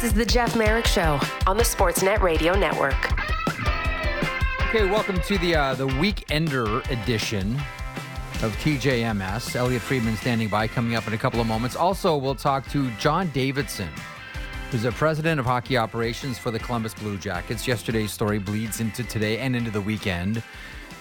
This is the Jeff Marek Show on the Sportsnet Radio Network. Okay, welcome to the uh, the Weekender edition of TJMS. Elliotte Friedman standing by, coming up in a couple of moments. Also, we'll talk to John Davidson, who's the president of hockey operations for the Columbus Blue Jackets. Yesterday's story bleeds into today and into the weekend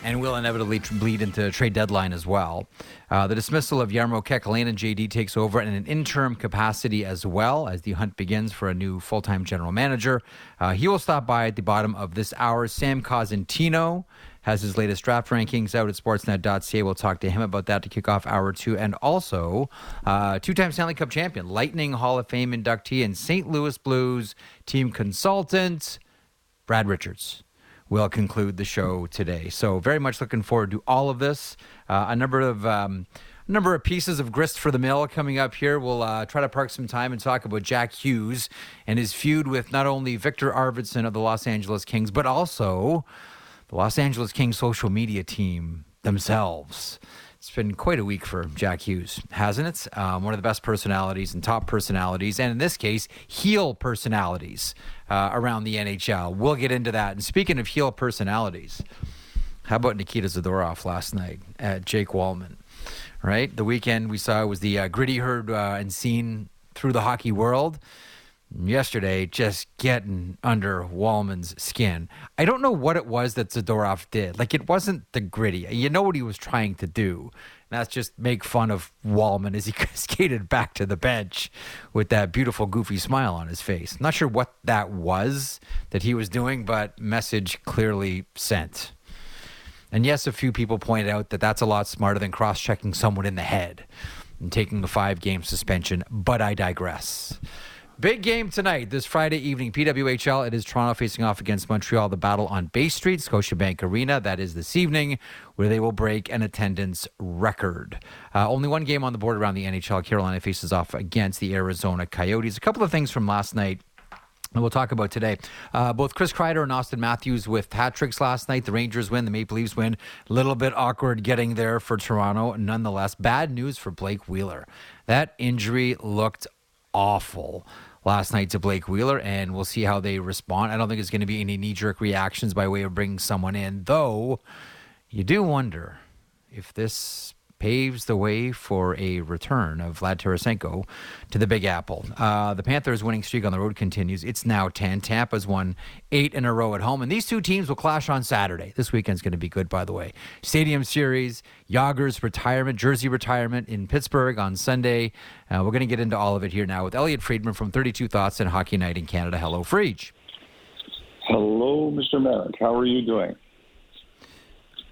and will inevitably bleed into trade deadline as well. Uh, the dismissal of Jarmo Kekäläinen, JD takes over in an interim capacity as well as the hunt begins for a new full-time general manager. Uh, he will stop by at the bottom of this hour. Sam Cosentino has his latest draft rankings out at sportsnet.ca. We'll talk to him about that to kick off hour two. And also, uh, two time Stanley Cup champion, Lightning Hall of Fame inductee, and St. Louis Blues team consultant, Brad Richards will conclude the show today. So very much looking forward to all of this. Uh, a number of um, number of pieces of grist for the mill coming up here. We'll uh, try to park some time and talk about Jack Hughes and his feud with not only Viktor Arvidsson of the Los Angeles Kings, but also the Los Angeles Kings social media team themselves. It's been quite a week for Jack Hughes, hasn't it? Um, one of the best personalities and top personalities, and in this case, heel personalities uh, around the NHL. We'll get into that. And speaking of heel personalities, how about Nikita Zadorov last night at Jake Walman? Right, the weekend we saw was the uh, gritty heard uh, and seen through the hockey world yesterday just getting under Walman's skin. I don't know what it was that Zadorov did. Like it wasn't the gritty. You know what he was trying to do. That's just make fun of Walman as he skated back to the bench with that beautiful goofy smile on his face. Not sure what that was that he was doing, but message clearly sent. And yes, a few people pointed out that that's a lot smarter than cross-checking someone in the head and taking a five-game suspension, but I digress. Big game tonight, this Friday evening. PWHL, it is Toronto facing off against Montreal. The battle on Bay Street, Scotiabank Arena. That is this evening, where they will break an attendance record. Uh, only one game on the board around the NHL. Carolina faces off against the Arizona Coyotes. A couple of things from last night. and We'll talk about today. Uh, both Chris Kreider and Auston Matthews with hat tricks last night. The Rangers win, the Maple Leafs win. A little bit awkward getting there for Toronto. Nonetheless, bad news for Blake Wheeler. That injury looked awful last night to Blake Wheeler, and we'll see how they respond. I don't think it's going to be any knee jerk reactions by way of bringing someone in, though you do wonder if this paves the way for a return of Vlad Tarasenko to the Big Apple. Uh, the Panthers' winning streak on the road continues. It's now 10. Tampa's won eight in a row at home, and these two teams will clash on Saturday. This weekend's going to be good, by the way. Stadium Series, Jagr's retirement, jersey retirement in Pittsburgh on Sunday. Uh, we're going to get into all of it here now with Elliotte Friedman from 32 Thoughts and Hockey Night in Canada. Hello, Friedge. Hello, Mr. Marek. How are you doing?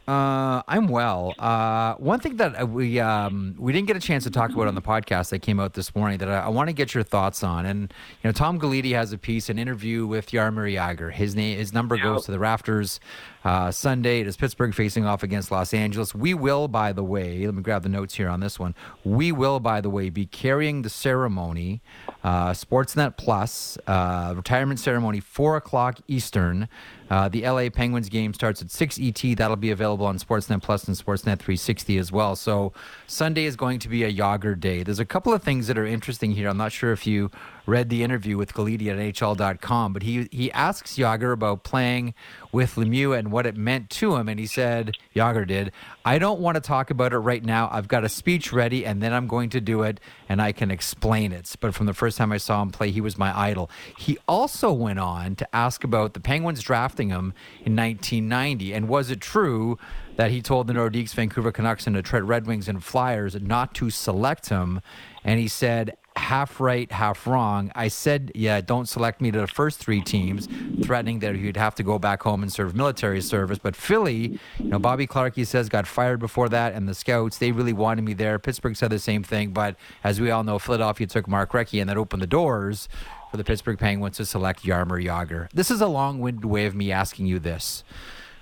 Uh, I'm well. Uh, one thing that we um, we didn't get a chance to talk about on the podcast that came out this morning that I, I want to get your thoughts on, and you know, Tom Gulitti has a piece, an interview with Jaromir Jagr. His name, his number goes to the rafters uh, Sunday. It is Pittsburgh facing off against Los Angeles. We will, by the way, let me grab the notes here on this one. We will, by the way, be carrying the ceremony, uh, Sportsnet Plus uh, retirement ceremony, four o'clock Eastern. Uh, the LA Penguins game starts at 6 ET. That'll be available on Sportsnet Plus and Sportsnet 360 as well. So Sunday is going to be a Jagr day. There's a couple of things that are interesting here. I'm not sure if you read the interview with Gulitti at NHL.com, but he, he asks Jagr about playing with Lemieux and what it meant to him. And he said, Jagr did, I don't want to talk about it right now. I've got a speech ready and then I'm going to do it and I can explain it. But from the first time I saw him play, he was my idol. He also went on to ask about the Penguins drafting him in 1990. And was it true that he told the Nordiques, Vancouver Canucks, and Detroit Red Wings and Flyers not to select him? And he said, half right, half wrong. I said, yeah, don't select me to the first three teams, threatening that he'd have to go back home and serve military service. But Philly, you know, Bobby Clarke, he says, got fired before that, and the scouts, they really wanted me there. Pittsburgh said the same thing, but as we all know, Philadelphia took Mark Recchi, and that opened the doors for the Pittsburgh Penguins to select Jaromir Jagr. This is a long-winded way of me asking you this.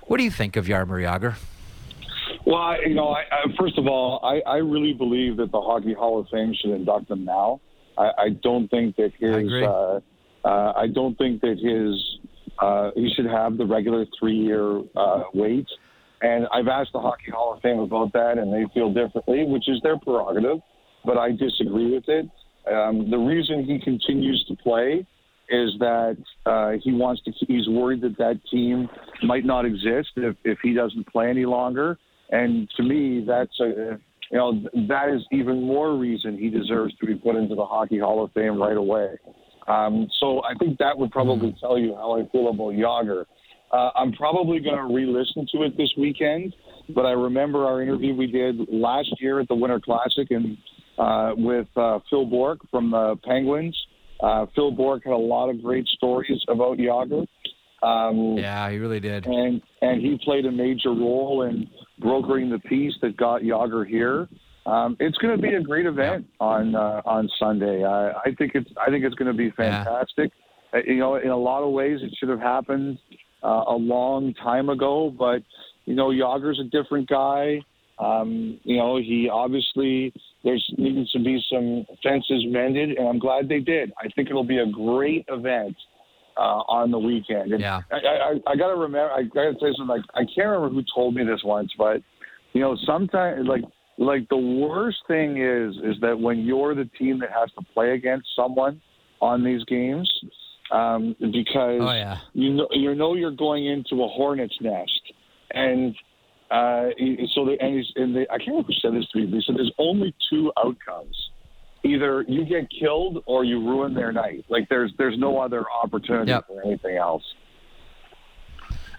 What do you think of Jaromir Jagr? Well, I, you know, I, I, first of all, I, I really believe that the Hockey Hall of Fame should induct him now. I, I don't think that his. I, uh, uh, I don't think that his. Uh, he should have the regular three-year uh, wait. And I've asked the Hockey Hall of Fame about that, and they feel differently, which is their prerogative. But I disagree with it. Um, the reason he continues to play is that uh, he wants to. He's worried that that team might not exist if if he doesn't play any longer. And to me, that's a you know that is even more reason he deserves to be put into the Hockey Hall of Fame right away. Um, so I think that would probably mm. tell you how I feel about Jagr. Uh, I'm probably going to re-listen to it this weekend, but I remember our interview we did last year at the Winter Classic and uh, with uh, Phil Bourque from the Penguins. Uh, Phil Bourque had a lot of great stories about Jagr. Um, yeah, he really did. And and he played a major role in brokering the peace that got Jagr here. Um, it's going to be a great event yeah. on uh, on Sunday. I, I think it's I think it's going to be fantastic. Yeah. Uh, you know, in a lot of ways, it should have happened uh, a long time ago. But you know, Jagr's a different guy. Um, you know, he obviously there's needs to be some fences mended, and I'm glad they did. I think it'll be a great event uh, on the weekend. And yeah, I, I, I got to remember. I got to say something. Like I can't remember who told me this once, but you know, sometimes like like the worst thing is is that when you're the team that has to play against someone on these games, um, because oh, yeah. you know you know you're going into a hornet's nest, and uh, so the, and, he's, and they, I can't remember who said this to me. They said there's only two outcomes: either you get killed or you ruin their night. Like there's there's no other opportunity yep. for anything else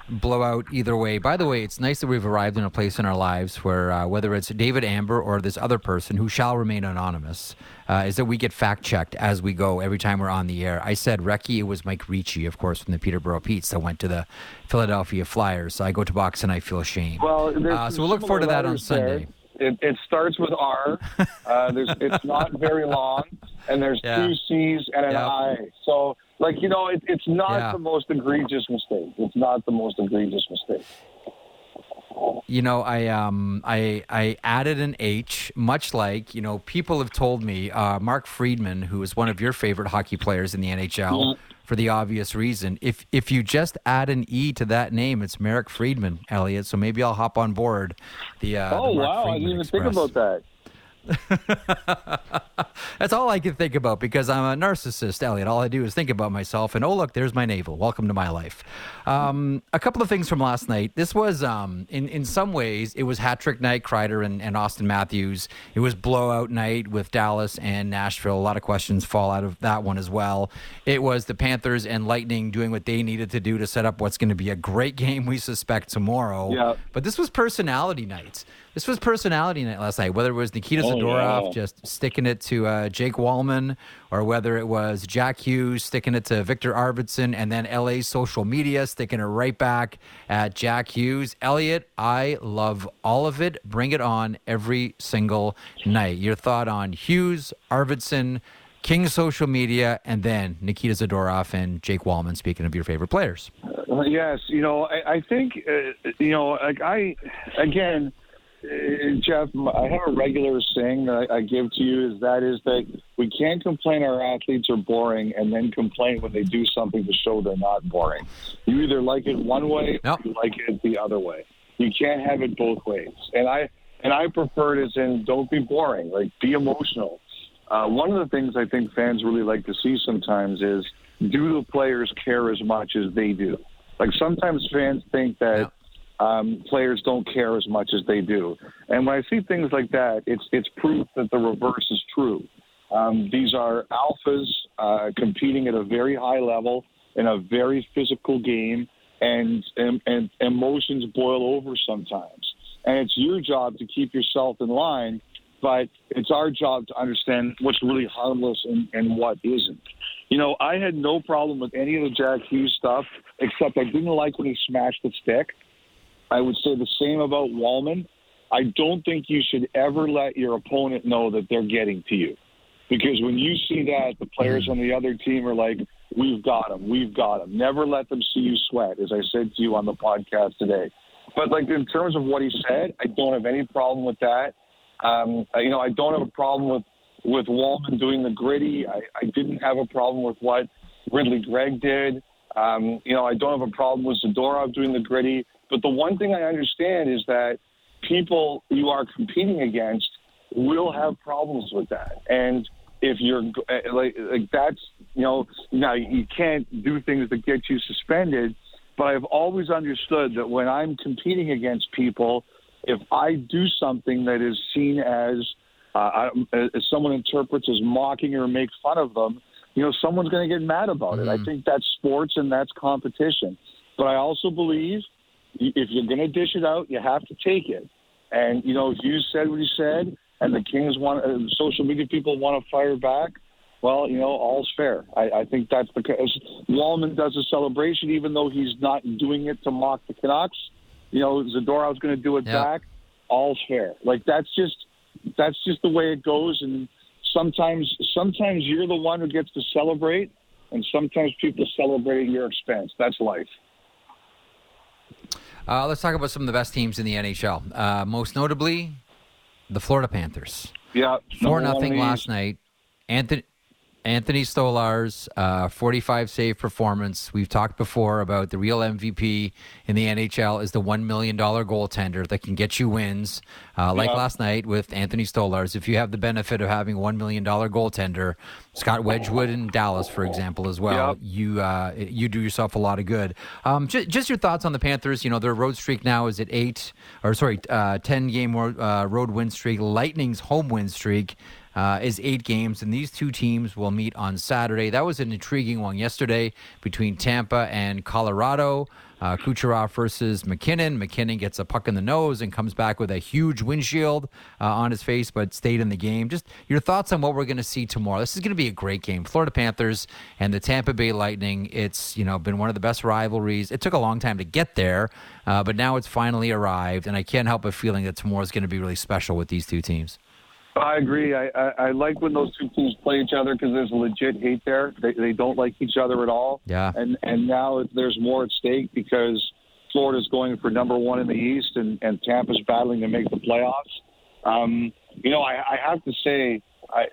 blowout either way. By the way, it's nice that we've arrived in a place in our lives where, uh, whether it's David Amber or this other person who shall remain anonymous, uh, is that we get fact checked as we go every time we're on the air. I said Recchi, it was Mike Ricci, of course, from the Peterborough Petes that went to the Philadelphia Flyers. So I go to box and I feel shame. Well, uh, so we'll look forward to that on Sunday. It, it, starts with R. Uh, it's not very long, and there's yeah. two C's and an yep. I. So like you know, it, it's not yeah. the most egregious mistake. It's not the most egregious mistake. You know, I um I I added an H, much like you know people have told me. Uh, Mark Friedman, who is one of your favorite hockey players in the NHL. For the obvious reason, if if you just add an E to that name, it's Marek Friedman, Elliotte. So maybe I'll hop on board. The uh, oh the wow, Friedman I didn't even Express. think about that. That's all I can think about because I'm a narcissist, Elliotte. All I do is think about myself, and oh look, there's my navel. Welcome to my life. Um, a couple of things from last night. This was, um, in in some ways, it was hat trick night. Kreider and, and Auston Matthews. It was blowout night with Dallas and Nashville. A lot of questions fall out of that one as well. It was the Panthers and Lightning doing what they needed to do to set up what's going to be a great game. We suspect tomorrow. Yeah. But this was personality night. This was personality night last night. Whether it was Nikita oh, Zadorov just sticking it to uh, Jake Walman, or whether it was Jack Hughes sticking it to Viktor Arvidsson, and then LA social media sticking it right back at Jack Hughes. Elliotte, I love all of it. Bring it on every single night. Your thought on Hughes, Arvidsson, King social media, and then Nikita Zadorov and Jake Walman. Speaking of your favorite players. Uh, yes, you know, I, I think uh, you know, like I again Jeff, I have a regular saying that I give to you is that is that we can't complain our athletes are boring and then complain when they do something to show they're not boring. You either like it one way nope. or you like it the other way. You can't have it both ways. And I and I prefer it as in don't be boring, like be emotional. Uh, one of the things I think fans really like to see sometimes is do the players care as much as they do? Like sometimes fans think that um, players don't care as much as they do. And when I see things like that, it's it's proof that the reverse is true. Um, these are alphas uh, competing at a very high level in a very physical game, and, and and emotions boil over sometimes. And it's your job to keep yourself in line, but it's our job to understand what's really harmless and, and what isn't. You know, I had no problem with any of the Jack Hughes stuff, except I didn't like when he smashed the stick. I would say the same about Walman. I don't think you should ever let your opponent know that they're getting to you. Because when you see that, the players mm. on the other team are like, we've got them, we've got them. Never let them see you sweat, as I said to you on the podcast today. But, like, in terms of what he said, I don't have any problem with that. Um, you know, I don't have a problem with, with Walman doing the gritty. I, I didn't have a problem with what Ridly Greig did. Um, you know, I don't have a problem with Zadorov doing the gritty. But the one thing I understand is that people you are competing against will have problems with that. And if you're uh, like like that's you know now you can't do things that get you suspended but I've always understood that when I'm competing against people if I do something that is seen as uh, as someone interprets as mocking or make fun of them you know someone's going to get mad about mm-hmm. it I think that's sports and that's competition but I also believe if you're going to dish it out you have to take it and you know if you said what you said and the Kings want uh, social media people want to fire back, well, you know, all's fair. I, I think that's because Walman does a celebration, even though he's not doing it to mock the Canucks. You know, Zadorov's going to do it yep. back. All's fair. Like that's just that's just the way it goes. And sometimes sometimes you're the one who gets to celebrate, and sometimes people celebrate at your expense. That's life. Uh, let's talk about some of the best teams in the NHL. Uh, most notably, the Florida Panthers. Yeah, four nothing last night. Anthony Anthony Stolarz, uh, 45 save performance. We've talked before about the real MVP in the NHL is the $1 million goaltender that can get you wins. Uh, like yeah. last night with Anthony Stolarz, if you have the benefit of having a $1 million goaltender, Scott Wedgewood in Dallas, for example, as well, yeah. you uh, you do yourself a lot of good. Um, just, just, your thoughts on the Panthers. You know, their road streak now is at eight, or sorry, uh, 10 game uh, road win streak. Lightning's home win streak uh, is eight games, and these two teams will meet on Saturday. That was an intriguing one yesterday between Tampa and Colorado. Uh, Kucherov versus MacKinnon. MacKinnon gets a puck in the nose and comes back with a huge windshield uh, on his face, but stayed in the game. Just your thoughts on what we're going to see tomorrow. This is going to be a great game. Florida Panthers and the Tampa Bay Lightning. It's you know been one of the best rivalries. It took a long time to get there, uh, but now it's finally arrived, and I can't help but feeling that tomorrow is going to be really special with these two teams. I agree. I, I, I like when those two teams play each other because there's legit hate there. They, they don't like each other at all. Yeah. And and now there's more at stake because Florida's going for number one in the East and, and Tampa's battling to make the playoffs. Um, you know, I, I have to say, I,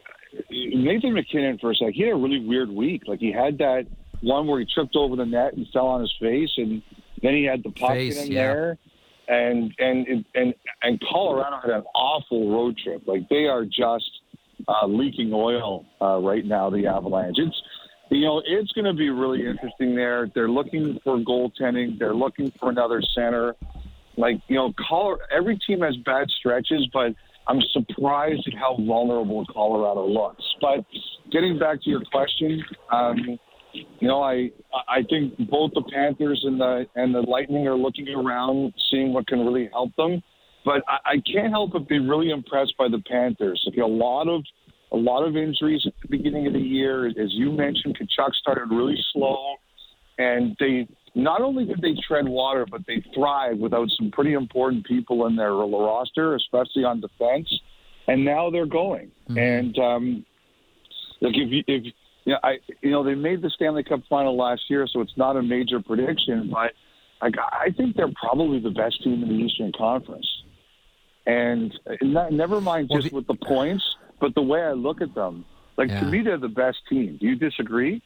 Nathan MacKinnon for a sec, he had a really weird week. Like he had that one where he tripped over the net and fell on his face, and then he had the puck face, in yeah. there and and and and Colorado had an awful road trip. Like they are just uh, leaking oil uh, right now. The Avalanche. It's you know it's going to be really interesting there. They're looking for goaltending. They're looking for another center. Like you know, Color every team has bad stretches, but I'm surprised at how vulnerable Colorado looks. But getting back to your question. Um, you know, I I think both the Panthers and the and the Lightning are looking around, seeing what can really help them. But I, I can't help but be really impressed by the Panthers. Like a lot of a lot of injuries at the beginning of the year, as you mentioned, Tkachuk started really slow, and they not only did they tread water, but they thrived without some pretty important people in their roster, especially on defense. And now they're going. Mm-hmm. And um, like if you, if yeah, I you know they made the Stanley Cup final last year, so it's not a major prediction, but I, I think they're probably the best team in the Eastern Conference. And not, never mind just with the points, but the way I look at them, like yeah. to me, they're the best team. Do you disagree?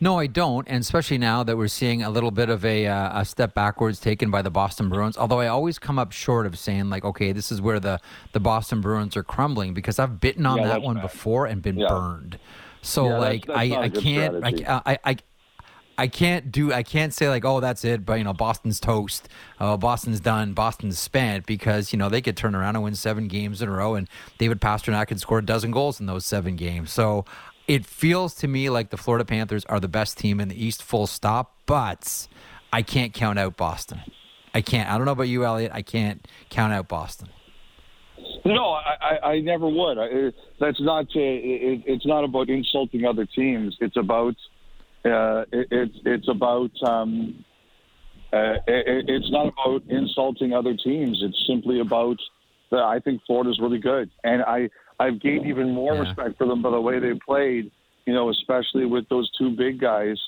No, I don't, and especially now that we're seeing a little bit of a, uh, a step backwards taken by the Boston Bruins. Although I always come up short of saying like, okay, this is where the the Boston Bruins are crumbling because I've bitten on yeah, that one before and been yeah. burned. So yeah, like that's, that's I, I can't I, I, I I can't do I can't say like oh that's it but you know Boston's toast uh, Boston's done Boston's spent because you know they could turn around and win seven games in a row and David Pastrnak could score a dozen goals in those seven games so it feels to me like the Florida Panthers are the best team in the East, full stop. But I can't count out Boston. I can't. I don't know about you, Elliotte. I can't count out Boston. No, I, I, I never would. I, that's not. It, it's not about insulting other teams. It's about. Uh, it, it's it's about. Um, uh, it, it's not about insulting other teams. It's simply about. Uh, I think Florida's really good, and I I've gained even more yeah. respect for them by the way they played. You know, especially with those two big guys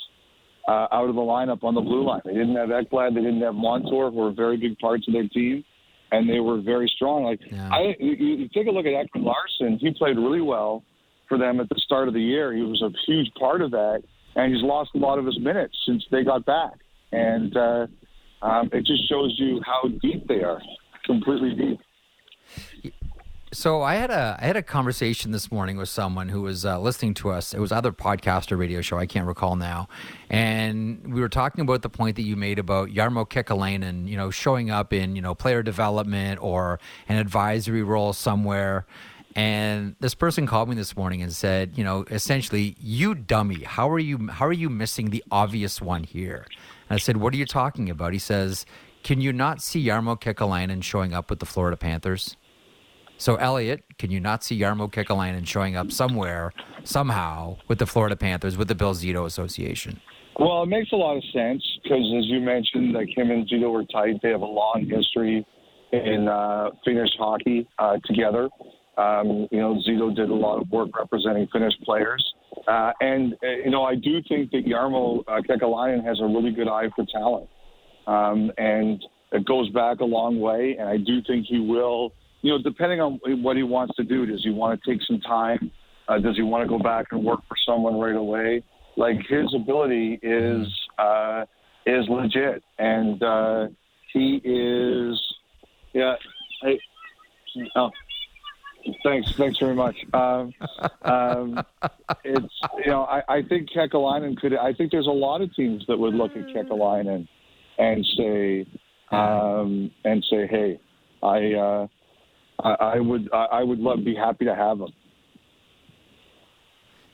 uh, out of the lineup on the blue line. They didn't have Ekblad, they didn't have Montour, who were very big parts of their team, and they were very strong. Like yeah. I, you, you take a look at Ekman-Larsson. He played really well for them at the start of the year. He was a huge part of that, and he's lost a lot of his minutes since they got back. And uh, um, it just shows you how deep they are, completely deep. So I had a I had a conversation this morning with someone who was uh, listening to us. It was either podcast or radio show. I can't recall now. And we were talking about the point that you made about Jarmo Kekäläinen, you know, showing up in you know player development or an advisory role somewhere. And this person called me this morning and said, you know, essentially, you dummy, how are you how are you missing the obvious one here? And I said, what are you talking about? He says, can you not see Jarmo Kekäläinen showing up with the Florida Panthers? So, Elliotte, can you not see Jarmo Kekäläinen showing up somewhere, somehow, with the Florida Panthers, with the Bill Zito Association? Well, it makes a lot of sense because, as you mentioned, like him and Zito were tight. They have a long history in uh, Finnish hockey uh, together. Um, you know, Zito did a lot of work representing Finnish players. Uh, and, uh, you know, I do think that Jarmo uh, Kekäläinen has a really good eye for talent. Um, and it goes back a long way. And I do think he will, you know, depending on what he wants to do, does he want to take some time? Uh, does he want to go back and work for someone right away? Like his ability is uh, is legit, and uh, he is, yeah. Hey, oh, Thanks, thanks very much. Um, um, it's you know I, I think Kekäläinen could. I think there's a lot of teams that would look at Kekäläinen and say um, and say, hey, I uh, I, I would I, I would love, be happy to have them.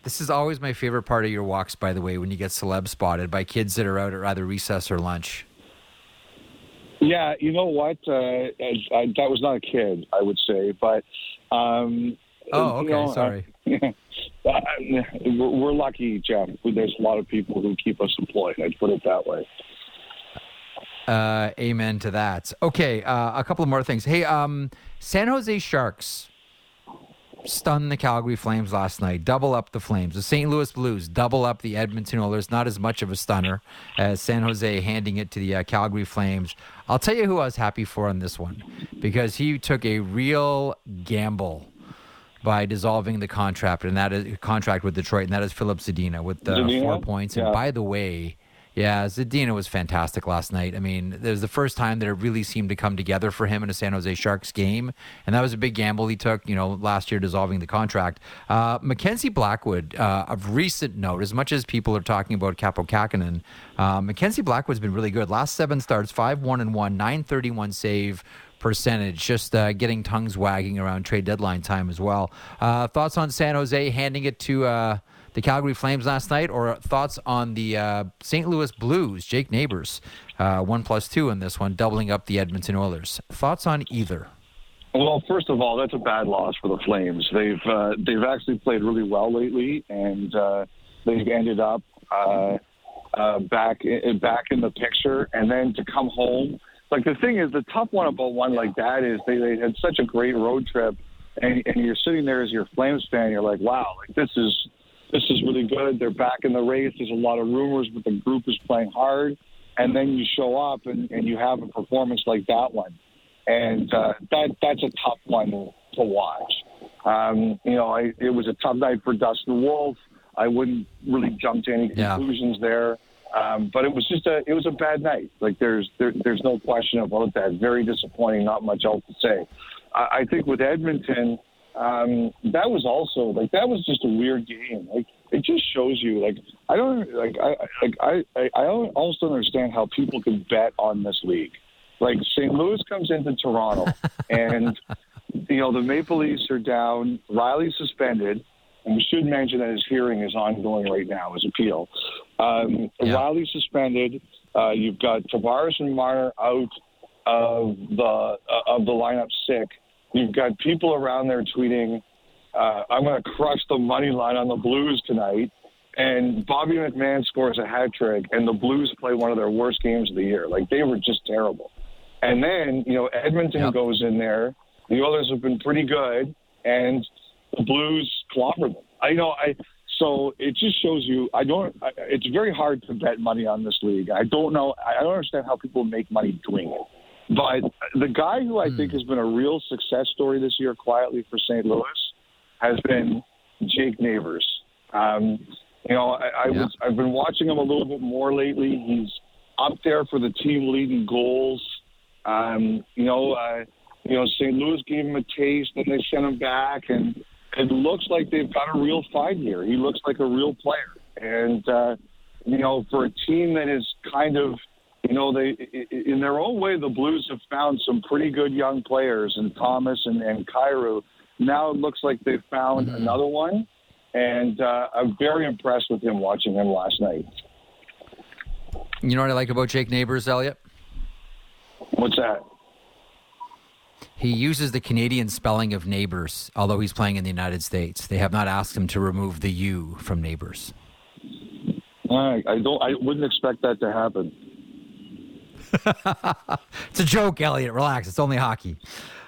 This is always my favorite part of your walks, by the way, when you get celeb spotted by kids that are out at either recess or lunch. Yeah, you know what? Uh, I, I, that was not a kid, I would say, but um, oh, okay, you know, sorry. Uh, we're lucky, Jeff. There's a lot of people who keep us employed. I'd put it that way. Uh, amen to that. Okay, uh, a couple more things. Hey, um, San Jose Sharks stunned the Calgary Flames last night. Double up the Flames. The St. Louis Blues double up the Edmonton Oilers. Not as much of a stunner as San Jose handing it to the uh, Calgary Flames. I'll tell you who I was happy for on this one because he took a real gamble by dissolving the contract, and that is contract with Detroit, and that is Filip Zadina with the Zadina? four points. Yeah. And by the way, yeah, Zadina was fantastic last night. I mean, it was the first time that it really seemed to come together for him in a San Jose Sharks game, and that was a big gamble he took. You know, last year dissolving the contract. Uh, Mackenzie Blackwood, uh, of recent note, as much as people are talking about Kaapo Kähkönen, uh, Mackenzie Blackwood's been really good. Last seven starts, five one and one, nine thirty one save percentage. Just uh, getting tongues wagging around trade deadline time as well. Uh, thoughts on San Jose handing it to uh, the Calgary Flames last night, or thoughts on the uh, St. Louis Blues, Jake Neighbors, uh, one plus two in this one, doubling up the Edmonton Oilers. Thoughts on either? Well, first of all, that's a bad loss for the Flames. They've uh, they've actually played really well lately, and uh, they've ended up uh, uh, back in, back in the picture. And then to come home, like the thing is, the tough one about one like that is they, they had such a great road trip, and, and you're sitting there as your Flames fan, you're like, wow, like this is this is really good. They're back in the race. There's a lot of rumors, but the group is playing hard. And then you show up and, and you have a performance like that one. And uh, that that's a tough one to watch. Um, you know, I, it was a tough night for Dustin Wolf. I wouldn't really jump to any conclusions yeah. there. Um, but it was just a it was a bad night. Like there's there, there's no question about that. Very disappointing. Not much else to say. I, I think with Edmonton, um, that was also like that was just a weird game. Like it just shows you like I don't like I like I I, I almost don't understand how people can bet on this league. Like St. Louis comes into Toronto and you know the Maple Leafs are down. Rielly's suspended. And we should mention that his hearing is ongoing right now, his appeal. Um, yeah. Rielly's suspended. Uh, you've got Tavares and Marner out of the uh, of the lineup sick. You've got people around there tweeting, uh, I'm going to crush the money line on the Blues tonight. And Bobby McMann scores a hat trick, and the Blues play one of their worst games of the year. Like, they were just terrible. And then, you know, Edmonton yep. goes in there. The Oilers have been pretty good, and the Blues clobber them. I know, I. So it just shows you. I don't. I, it's very hard to bet money on this league. I don't know. I don't understand how people make money doing it. But the guy who I think hmm. has been a real success story this year, quietly for St. Louis, has been Jake Neighbors. Um, you know, I, I yeah. was I've been watching him a little bit more lately. He's up there for the team leading goals. Um, you know, uh, you know, St. Louis gave him a taste, and they sent him back, and it looks like they've got a real fight here. He looks like a real player, and uh, you know, for a team that is kind of, you know, they in their own way, the Blues have found some pretty good young players, and Thomas and and Kyrou. Now it looks like they've found mm-hmm. another one, and uh, I'm very impressed with him watching him last night. You know what I like about Jake Neighbors, Elliotte? What's that? He uses the Canadian spelling of neighbors, although he's playing in the United States. They have not asked him to remove the U from neighbors. I, I don't. I wouldn't expect that to happen. it's a joke, Elliotte. Relax. It's only hockey.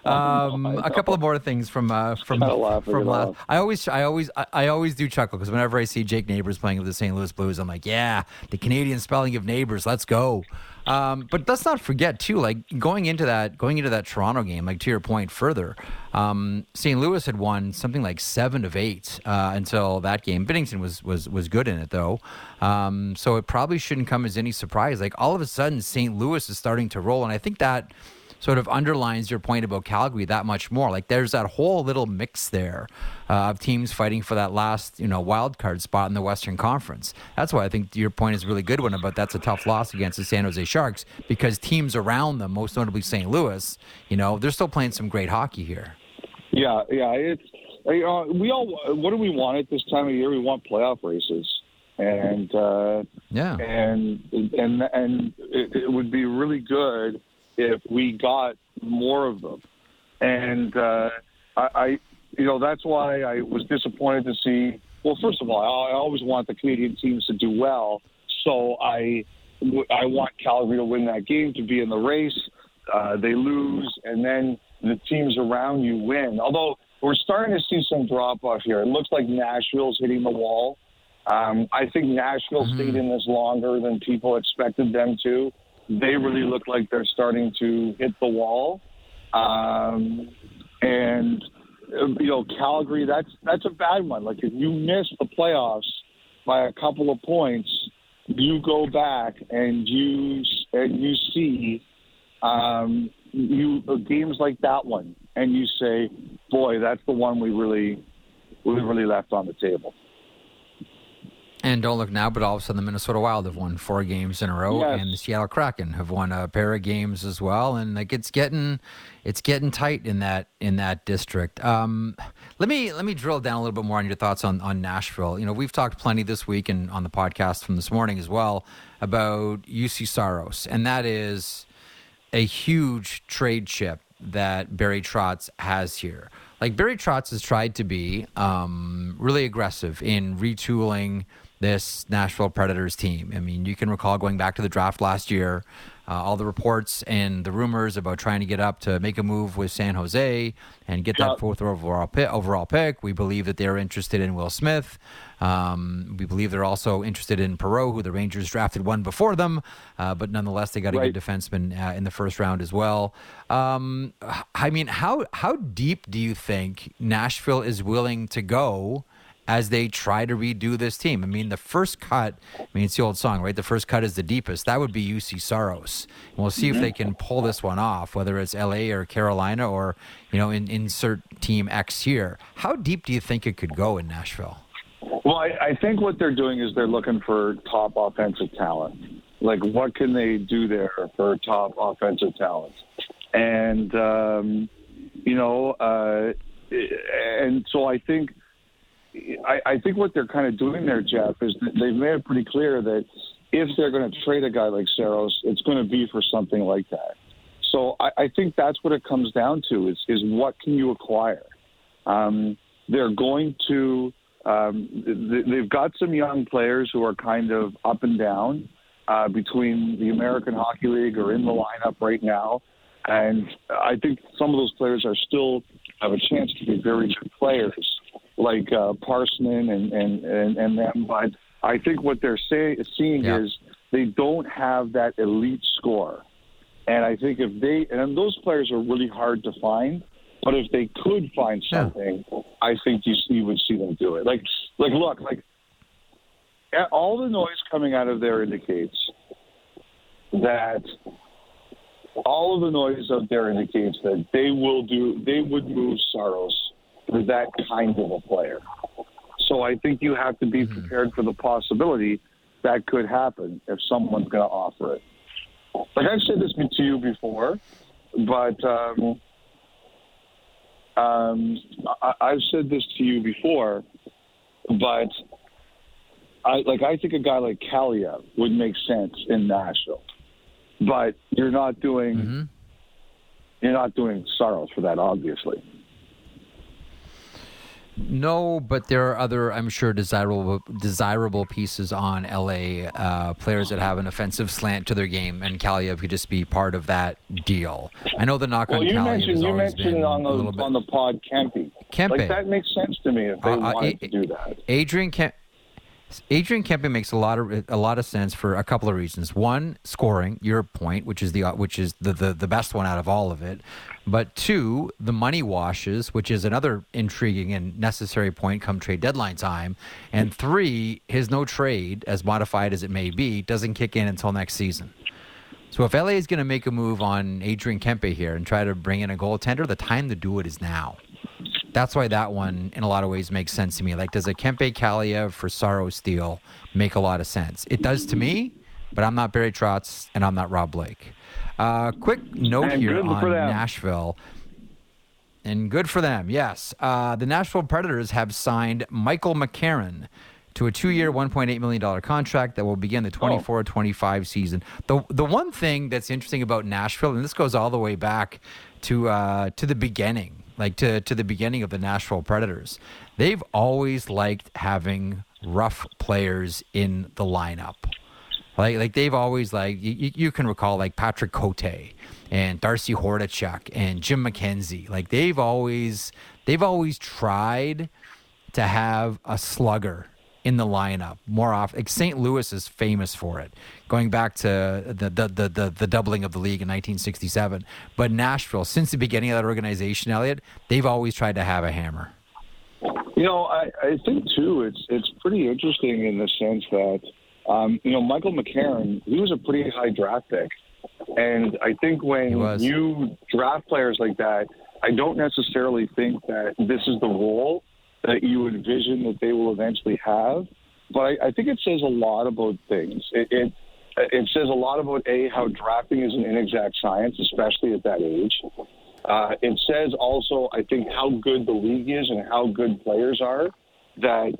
Um, a couple of more things from uh, from from last. I always I always I, always do chuckle because whenever I see Jake Neighbors playing with the St. Louis Blues, I'm like, yeah, the Canadian spelling of neighbors. Let's go. Um, but let's not forget too, like going into that going into that Toronto game, like to your point further, um, St. Louis had won something like seven of eight uh, until that game. Binnington was was was good in it though, um, so it probably shouldn't come as any surprise. Like all of a sudden, St. Louis is starting to roll, and I think that sort of underlines your point about Calgary that much more. Like there's that whole little mix there uh, of teams fighting for that last, you know, wild card spot in the Western Conference. That's why I think your point is a really good one about that's a tough loss against the San Jose Sharks because teams around them, most notably St. Louis, you know, they're still playing some great hockey here. Yeah, yeah, it's uh, we all. What do we want at this time of year? We want playoff races and uh, yeah, and and and it, it, would be really good if we got more of them. And uh, I, I, you know, that's why I was disappointed to see. Well, first of all, I always want the Canadian teams to do well, so I, I want Calgary to win that game to be in the race. Uh, they lose, and then the teams around you win. Although we're starting to see some drop off here. It looks like Nashville's hitting the wall. Um, I think Nashville mm-hmm. stayed in this longer than people expected them to they really look like they're starting to hit the wall. Um, and you know, Calgary, that's that's a bad one. Like if you miss the playoffs by a couple of points, you go back and you and you see um, you uh, games like that one, and you say, "Boy, that's the one we really we really left on the table." And don't look now, but all of a sudden the Minnesota Wild have won four games in a row, yes. and the Seattle Kraken have won a pair of games as well. And like it's getting, it's getting tight in that in that district. Um, let me let me drill down a little bit more on your thoughts on on Nashville. You know, we've talked plenty this week and on the podcast from this morning as well about Juuse Saros, and that is a huge trade chip that Barry Trotz has here. Like Barry Trotz has tried to be um, really aggressive in retooling this Nashville Predators team. I mean, you can recall going back to the draft last year, uh, all the reports and the rumors about trying to get up to make a move with San Jose and get that fourth overall pick, overall pick. We believe that they're interested in Will Smith. Um, we believe they're also interested in Perreault, who the Rangers drafted one before them, uh, but nonetheless, they got a right. good defenseman uh, in the first round as well. Um, I mean, how how deep do you think Nashville is willing to go? As they try to redo this team. I mean, the first cut, I mean, it's the old song, right? The first cut is the deepest. That would be Juuse Saros. And we'll see if they can pull this one off, whether it's LA or Carolina or, you know, in, insert team X here. How deep do you think it could go in Nashville? Well, I, I think what they're doing is they're looking for top offensive talent. Like, what can they do there for top offensive talent? And, um, you know, uh, and so I think – I, I think what they're kind of doing there, Jeff, is they've made it pretty clear that if they're going to trade a guy like Saros, it's going to be for something like that. So I, I think that's what it comes down to is is what can you acquire? Um, they're going to um, they've got some young players who are kind of up and down uh, between the American Hockey League or in the lineup right now, and I think some of those players are still have a chance to be very good players like uh, and, and, and, and them. But I think what they're say, seeing yeah. is they don't have that elite score. And I think if they, and those players are really hard to find, but if they could find something, yeah. I think you, you would see them do it. Like, like, look, like, all the noise coming out of there indicates that all of the noise out there indicates that they will do. They would move Saros for that kind of a player. So I think you have to be mm-hmm. prepared for the possibility that could happen if someone's going to offer it. Like I've said this to you before, but um, um, I, I've said this to you before, but I like I think a guy like Kaliyev would make sense in Nashville, but you're not doing mm-hmm. you're not doing Saros for that, obviously. No, but there are other, I'm sure, desirable desirable pieces on LA uh, players that have an offensive slant to their game, and Kaliyev could just be part of that deal. I know the knock well, on you Kaliyev mentioned, you mentioned on the on the pod Kempe. Kempe. Like that makes sense to me if they uh, uh wanted uh, to do that. Adrian Kempe Adrian Kempe makes a lot of a lot of sense for a couple of reasons. One, scoring your point, which is the which is the, the, the best one out of all of it. But two, the money washes, which is another intriguing and necessary point come trade deadline time. And three, his no trade, as modified as it may be, doesn't kick in until next season. So if LA is going to make a move on Adrian Kempe here and try to bring in a goaltender, the time to do it is now that's why that one, in a lot of ways, makes sense to me. Like, does a Kempe Kaliyev for Saros deal make a lot of sense? It does to me, but I'm not Barry Trotz and I'm not Rob Blake. Uh, quick note and here on Nashville. And good for them, yes. Uh, the Nashville Predators have signed Michael McCarron to a two-year, $1.8 million contract that will begin the 24-25 season. The the one thing that's interesting about Nashville, and this goes all the way back to uh, to the beginning like to, to the beginning of the Nashville Predators, they've always liked having rough players in the lineup. Like, like they've always like you, you can recall like Patrick Cote and Darcy Hordichuk and Jim McKenzie. Like they've always they've always tried to have a slugger in the lineup more often. Like St. Louis is famous for it, going back to the, the the, the the doubling of the league in 1967. But Nashville, since the beginning of that organization, Elliotte, they've always tried to have a hammer. You know, I, I think too, it's it's pretty interesting in the sense that um, you know Michael McCarron, he was a pretty high draft pick, and I think when you draft players like that, I don't necessarily think that this is the role that you envision that they will eventually have. But I, I think it says a lot about things. It, it it says a lot about a how drafting is an inexact science, especially at that age. Uh, it says also, I think, how good the league is and how good players are. That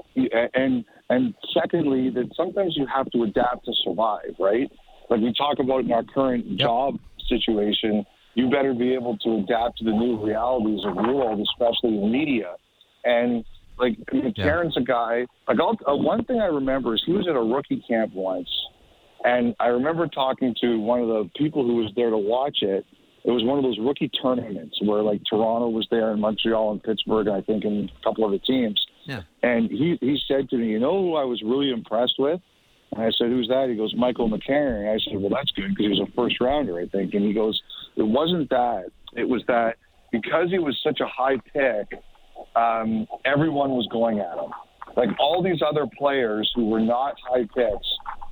and and secondly, that sometimes you have to adapt to survive, right? Like we talk about in our current yep. job situation, you better be able to adapt to the new realities of the world, especially in media. And like I mean, yeah. Karen's a guy. Like I'll, uh, one thing I remember is he was at a rookie camp once, and I remember talking to one of the people who was there to watch it. It was one of those rookie tournaments where like Toronto was there and Montreal and Pittsburgh, I think, and a couple other teams. Yeah. And he he said to me, you know who I was really impressed with? And I said, who's that? He goes, Michael McCarron. And I said, well, that's good because he was a first rounder, I think. And he goes, it wasn't that. It was that because he was such a high pick um, everyone was going at him. Like all these other players who were not high picks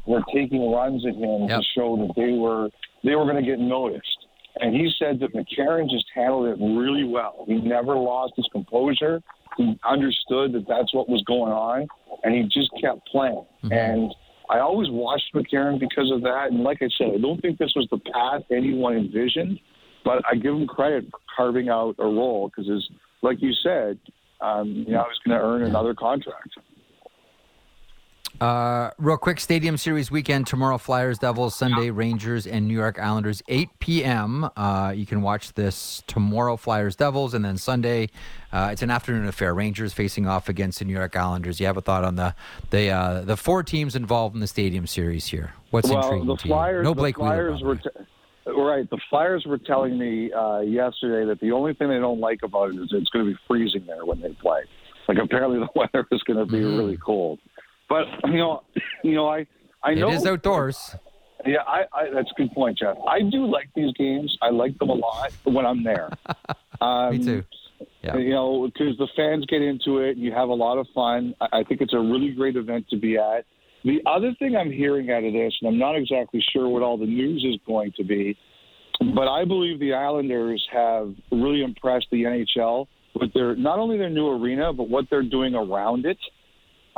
were taking runs at him yep. to show that they were they were going to get noticed. And he said that McCarron just handled it really well. He never lost his composure. He understood that that's what was going on, and he just kept playing. Mm-hmm. And I always watched McCarron because of that. And like I said, I don't think this was the path anyone envisioned, but I give him credit for carving out a role because his like you said, um, you know, I was going to earn another contract. Uh, real quick, Stadium Series weekend tomorrow: Flyers, Devils, Sunday Rangers, and New York Islanders. 8 p.m. Uh, you can watch this tomorrow: Flyers, Devils, and then Sunday. Uh, it's an afternoon affair. Rangers facing off against the New York Islanders. You have a thought on the the uh, the four teams involved in the Stadium Series here? What's well, intriguing the Flyers, No Blake the Flyers Wheeler, were. T- Right. The Flyers were telling me uh, yesterday that the only thing they don't like about it is it's going to be freezing there when they play. Like apparently the weather is going to be mm. really cold. But you know, you know, I I know it is outdoors. Yeah, I, I that's a good point, Jeff. I do like these games. I like them a lot when I'm there. Um, me too. Yeah. You know, because the fans get into it, and you have a lot of fun. I, I think it's a really great event to be at. The other thing I'm hearing out of this, and I'm not exactly sure what all the news is going to be, but I believe the Islanders have really impressed the NHL with their not only their new arena, but what they're doing around it.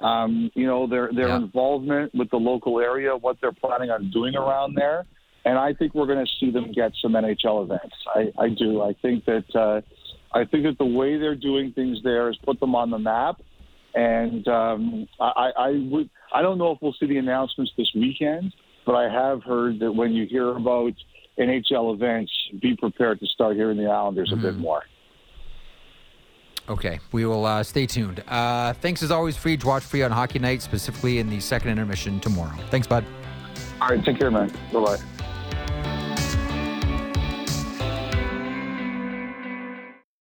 Um, you know, their their yeah. involvement with the local area, what they're planning on doing around there, and I think we're going to see them get some NHL events. I, I do. I think that uh, I think that the way they're doing things there has put them on the map, and um, I, I would. I don't know if we'll see the announcements this weekend, but I have heard that when you hear about NHL events, be prepared to start hearing the Islanders mm-hmm. a bit mm-hmm. more. Okay, we will uh, stay tuned. Uh, thanks as always, Free. Watch Free on Hockey Night, specifically in the second intermission tomorrow. Thanks, bud. All right, take care, man. Bye bye.